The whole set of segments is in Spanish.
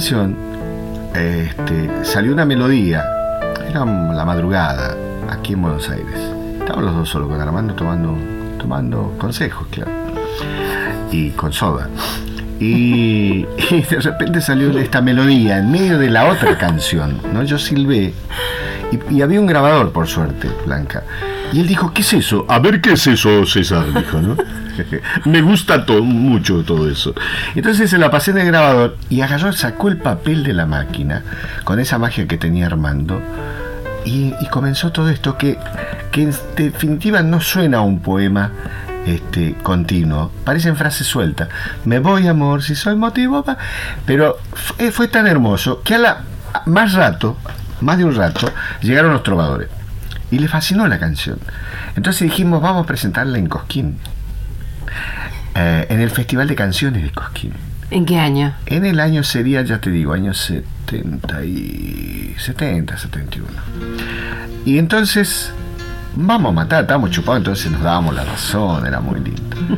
este, salió una melodía, era la madrugada, aquí en Buenos Aires. Estaban los dos solos con Armando tomando, tomando consejos, claro. Y con soda. Y, de repente salió esta melodía en medio de la otra canción, ¿no? Yo silbé y había un grabador, por suerte, Blanca. Y él dijo, ¿qué es eso? A ver qué es eso, César, dijo, ¿no? Me gusta mucho todo eso. Entonces se la pasé en el grabador y agarró, sacó el papel de la máquina con esa magia que tenía Armando y, comenzó todo esto que, que en definitiva no suena a un poema este, continuo, parecen frases sueltas. Me voy, amor, si soy motivo, pero fue, fue tan hermoso que a la más rato, más de un rato, llegaron los trovadores y le fascinó la canción. Entonces dijimos, vamos a presentarla en Cosquín, eh, en el Festival de Canciones de Cosquín. ¿En qué año? En el año sería, ya te digo, años 70 y 70, 71. Y entonces, vamos a matar, estábamos chupados, entonces nos dábamos la razón, era muy lindo.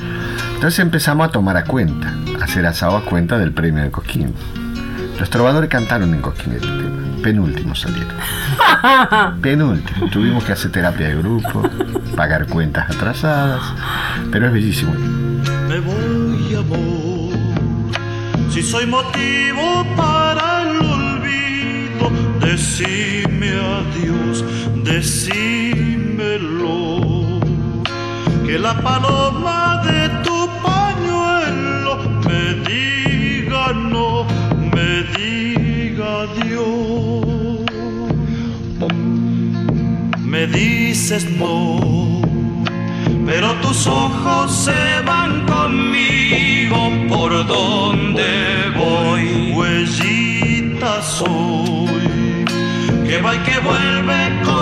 Entonces empezamos a tomar a cuenta, a hacer asado a cuenta del premio de Cosquín. Los trovadores cantaron en Cosquín este tema. Penúltimo salieron. Penúltimo. Tuvimos que hacer terapia de grupo, pagar cuentas atrasadas, pero es bellísimo. Me voy, amor, si soy motivo para el olvido, decime adiós, decímelo. Que la paloma de me dices no, pero tus ojos se van conmigo por donde voy. Huellita soy, que va y que vuelve como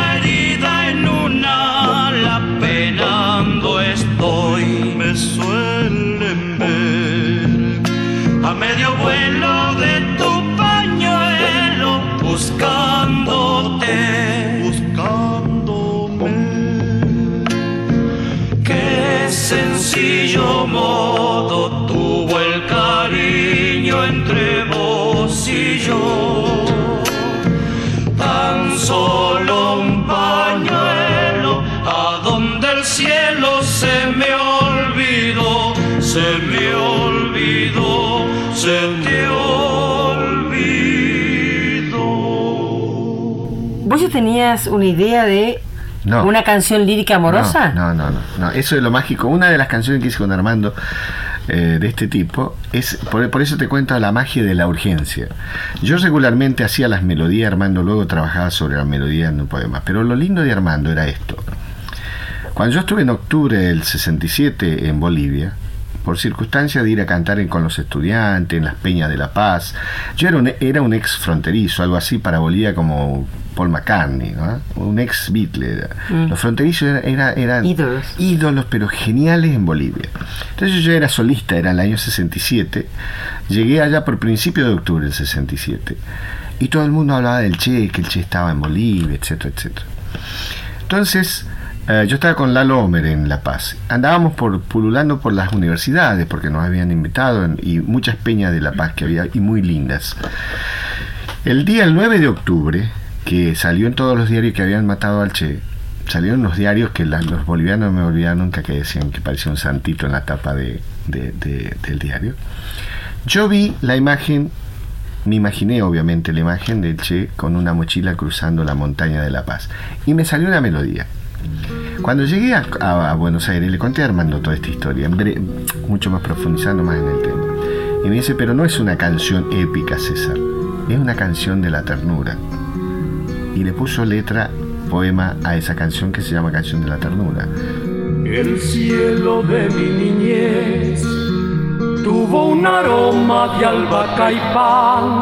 sencillo modo tuvo el cariño entre vos y yo solo un pañuelo, a donde el cielo se me olvidó, se me olvidó, se te olvidó. ¿Vos ya tenías una idea de ¿Una canción lírica amorosa? No, no, no, no, Eso es lo mágico. Una de las canciones que hice con Armando eh, de este tipo, es por, eso te cuento la magia de la urgencia. Yo regularmente hacía las melodías, Armando luego trabajaba sobre la melodía en un poema, pero lo lindo de Armando era esto. Cuando yo estuve en octubre del 67 en Bolivia, por circunstancia de ir a cantar con los estudiantes, en las Peñas de la Paz. Yo era un, era un ex fronterizo, algo así para Bolivia como Paul McCartney, un ex Beatle. Mm. Los fronterizos eran ídolos. ídolos, pero geniales en Bolivia. Entonces yo era solista, era el año 67. Llegué allá por principio de octubre del 67. Y todo el mundo hablaba del Che, que el Che estaba en Bolivia, etcétera, etcétera. Entonces, eh, yo estaba con Lalo Homer en La Paz. Andábamos por, pululando por las universidades porque nos habían invitado y muchas peñas de La Paz que había y muy lindas. El día el 9 de octubre, que salió en todos los diarios que habían matado al Che, salieron los diarios que los bolivianos no me olvidaron nunca que decían que parecía un santito en la tapa de, del diario. Yo vi la imagen, me imaginé obviamente la imagen del Che con una mochila cruzando la montaña de La Paz y me salió una melodía. Cuando llegué a, Buenos Aires, le conté a Armando toda esta historia, mucho más profundizando más en el tema. Y me dice, pero no es una canción épica, César, es una canción de la ternura. Y le puso letra, poema a esa canción que se llama Canción de la Ternura. El cielo de mi niñez tuvo un aroma de albahaca y pan,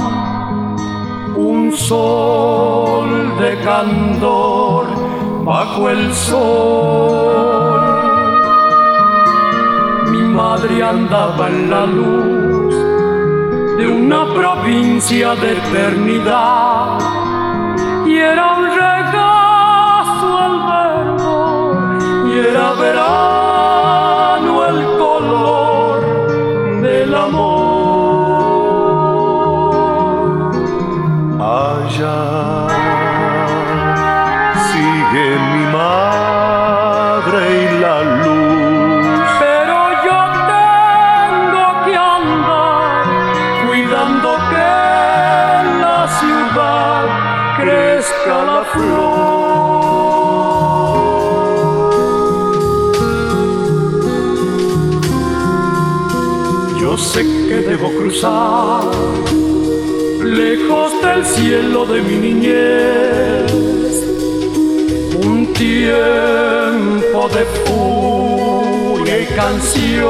un sol de candor bajo el sol. Mi madre andaba en la luz de una provincia de eternidad y era debo cruzar, lejos del cielo de mi niñez, un tiempo de furia y canción.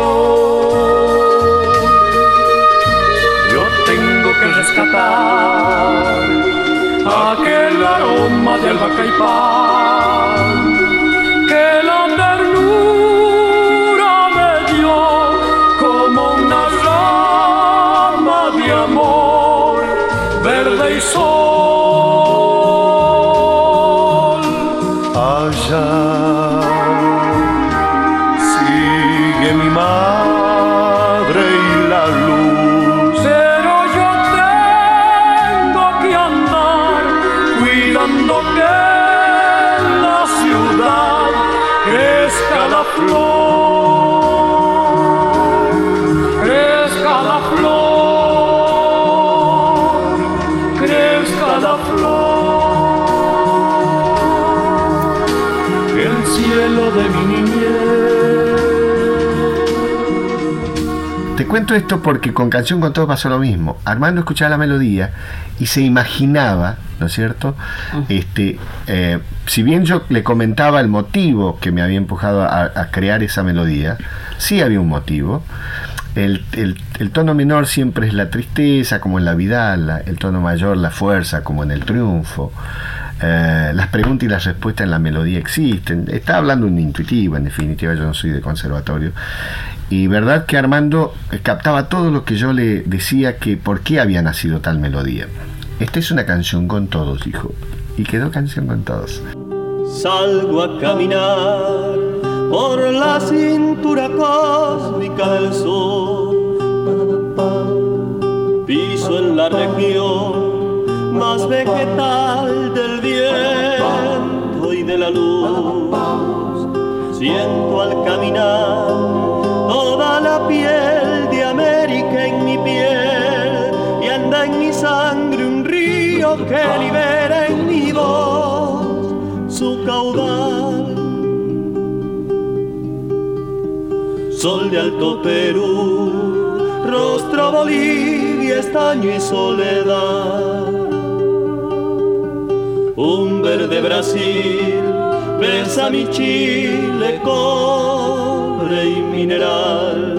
Yo tengo que rescatar aquel aroma de albahaca y pan Allá cuento esto porque con Canción con Todo pasó lo mismo. Armando escuchaba la melodía y se imaginaba, ¿no es cierto? Este, eh, si bien yo le comentaba el motivo que me había empujado a, crear esa melodía, sí había un motivo. El, tono menor siempre es la tristeza, como en la vida, el tono mayor la fuerza, como en el triunfo. Eh, las preguntas y las respuestas en la melodía existen. Está hablando un intuitivo, en definitiva, yo no soy de conservatorio. Y verdad que Armando eh, captaba todo lo que yo le decía que por qué había nacido tal melodía. Esta es una canción con todos, dijo. Y quedó canción con todos. Salgo a caminar por la cintura cósmica del sol. Piso en la región más vegetal del viento y de la luz. Siento al caminar la piel de América en mi piel y anda en mi sangre un río que libera en mi voz su caudal. Sol de Alto Perú, rostro Bolivia, estaño y soledad. Un verde Brasil, besa mi Chile con y mineral.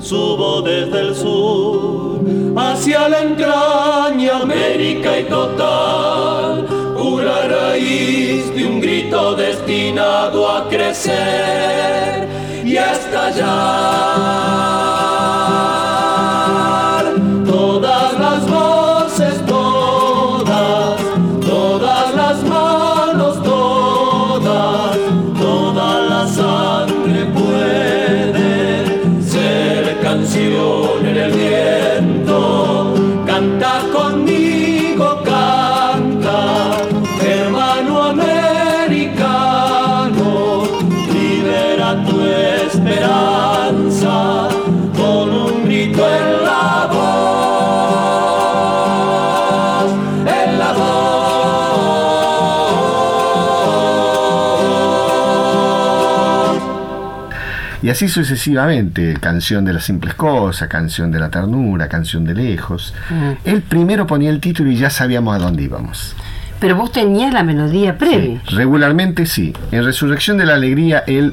Subo desde el sur hacia la entraña América y total, una raíz de un grito destinado a crecer y a estallar. Y así sucesivamente, canción de las simples cosas, canción de la ternura, canción de lejos. Mm. Él primero ponía el título y ya sabíamos a dónde íbamos. Pero vos tenías la melodía previa. Regularmente sí. En Resurrección de la Alegría, él,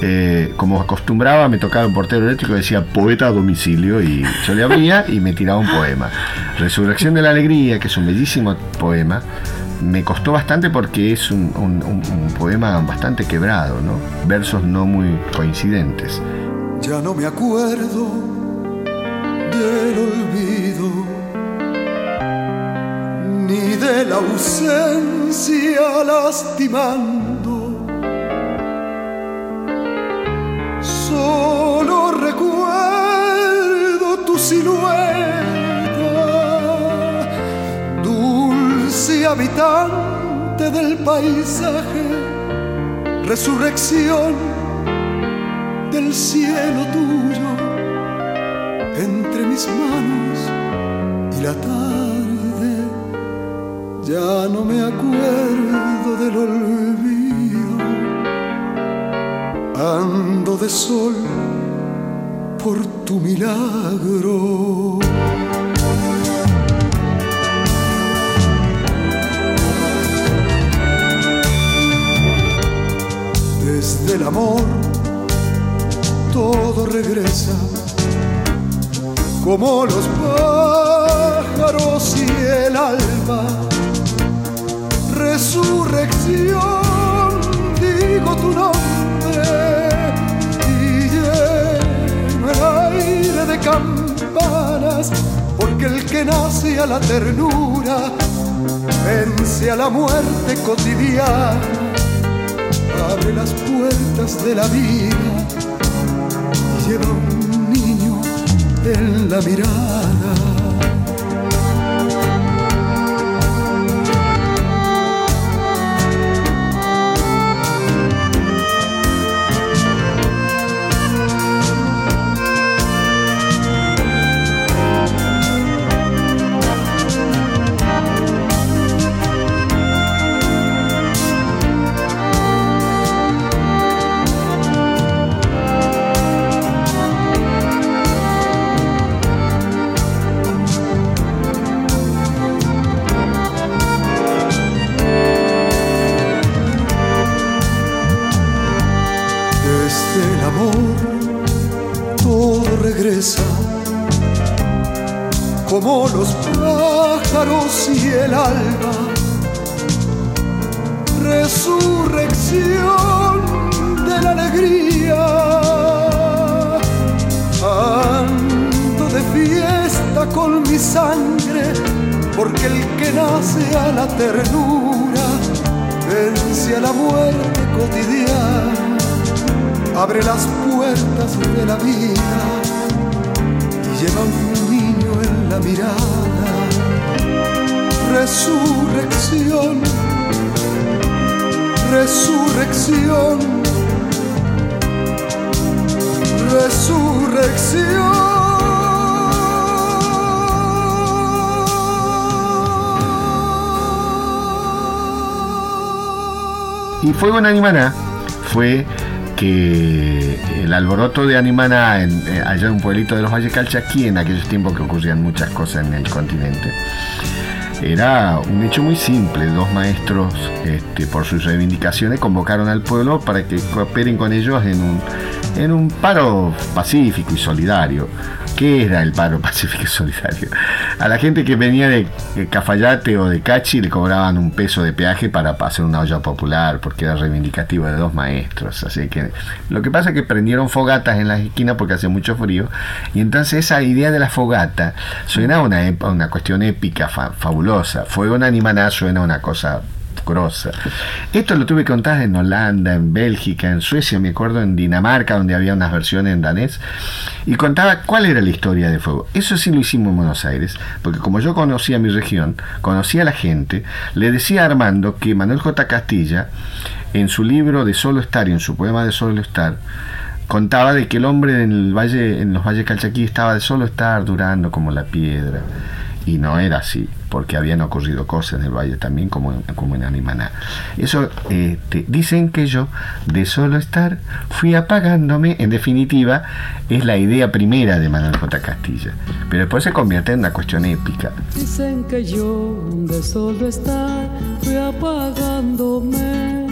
eh, como acostumbraba, me tocaba un portero eléctrico y decía poeta a domicilio y yo le abría y me tiraba un poema. Resurrección de la Alegría, que es un bellísimo poema, me costó bastante porque es un, un- poema bastante quebrado, ¿no? Versos no muy coincidentes. Ya no me acuerdo del olvido ni de la ausencia lastimando. Solo recuerdo tu silueta, habitante del paisaje, resurrección del cielo tuyo entre mis manos y la tarde. Ya no me acuerdo del olvido. Ando de sol por tu milagro. Desde el amor todo regresa como los pájaros y el alba. Resurrección, digo tu nombre y lleno el aire de campanas, porque el que nace a la ternura vence a la muerte cotidiana, abre las puertas de la vida y lleva un niño en la mirada. El alba. Resurrección de la alegría. Ando de fiesta con mi sangre, porque el que nace a la ternura vence a la muerte cotidiana abre las puertas de la vida y lleva un niño en la mirada. Resurrección, resurrección, resurrección. Y Fuego en Animaná fue que el alboroto de Animaná en, eh, allá en un pueblito de los Valles Calchaquí, en aquellos tiempos que ocurrían muchas cosas en el continente, era un hecho muy simple. Dos maestros, este, por sus reivindicaciones, convocaron al pueblo para que cooperen con ellos en un, en un paro pacífico y solidario. ¿Qué era el paro pacífico y solidario? A la gente que venía de Cafayate o de Cachi le cobraban un peso de peaje para hacer una olla popular, porque era reivindicativo de dos maestros. Así que lo que pasa es que prendieron fogatas en las esquinas porque hacía mucho frío, y entonces esa idea de la fogata suena a una, una cuestión épica, fa fabulosa. Fuego en Animaná suena a una cosa Esto lo tuve que contar en Holanda, en Bélgica, en Suecia, me acuerdo, en Dinamarca, donde había unas versiones en danés, y contaba cuál era la historia de Fuego. Eso sí lo hicimos en Buenos Aires, porque como yo conocía mi región, conocía a la gente, le decía Armando que Manuel J. Castilla en su libro de Solo Estar y en su poema de Solo Estar, contaba de que el hombre en el valle, en los valles Calchaquí estaba de solo estar durando como la piedra. Y no era así, porque habían ocurrido cosas en el valle también como, como en Animaná. Eso este, dicen que yo, de solo estar, fui apagándome. En definitiva, es la idea primera de Manuel J. Castilla. Pero después se convierte en una cuestión épica. Dicen que yo, de solo estar, fui apagándome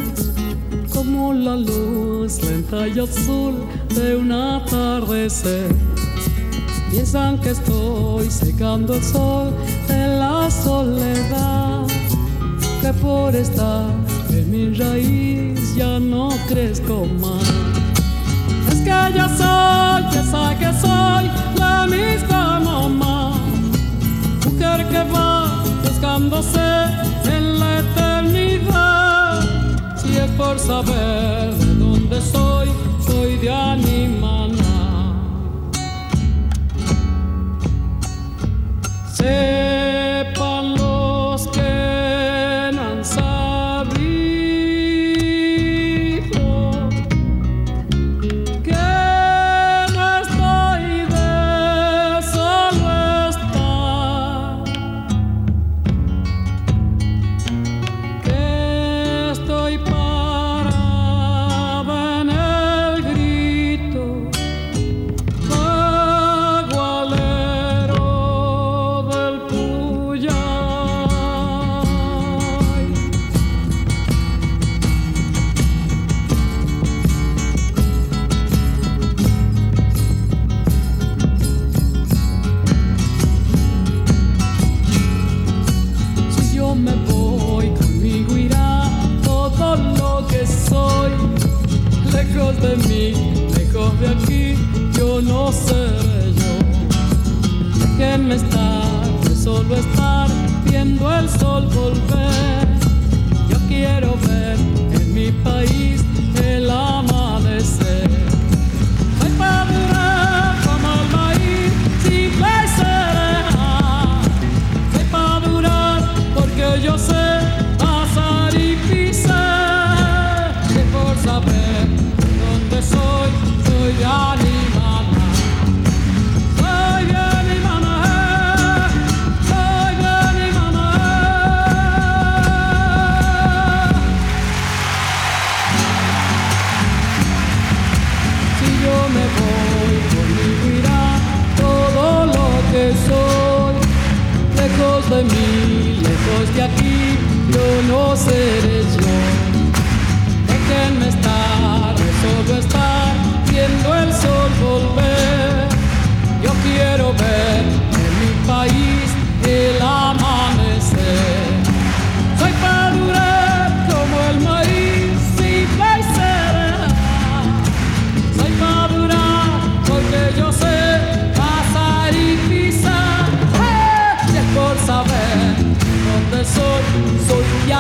como la luz lenta y azul de un atardecer. Piensan que estoy secando el sol de la soledad, que por estar en mi raíz ya no crezco más. Es que ya soy, esa que soy, la misma mamá, mujer que va buscándose en la eternidad. Si es por saber De mí, lejos de aquí, yo no seré yo. Déjenme estar, de solo estar, viendo el sol volver. Yo quiero ver en mi país el amanecer.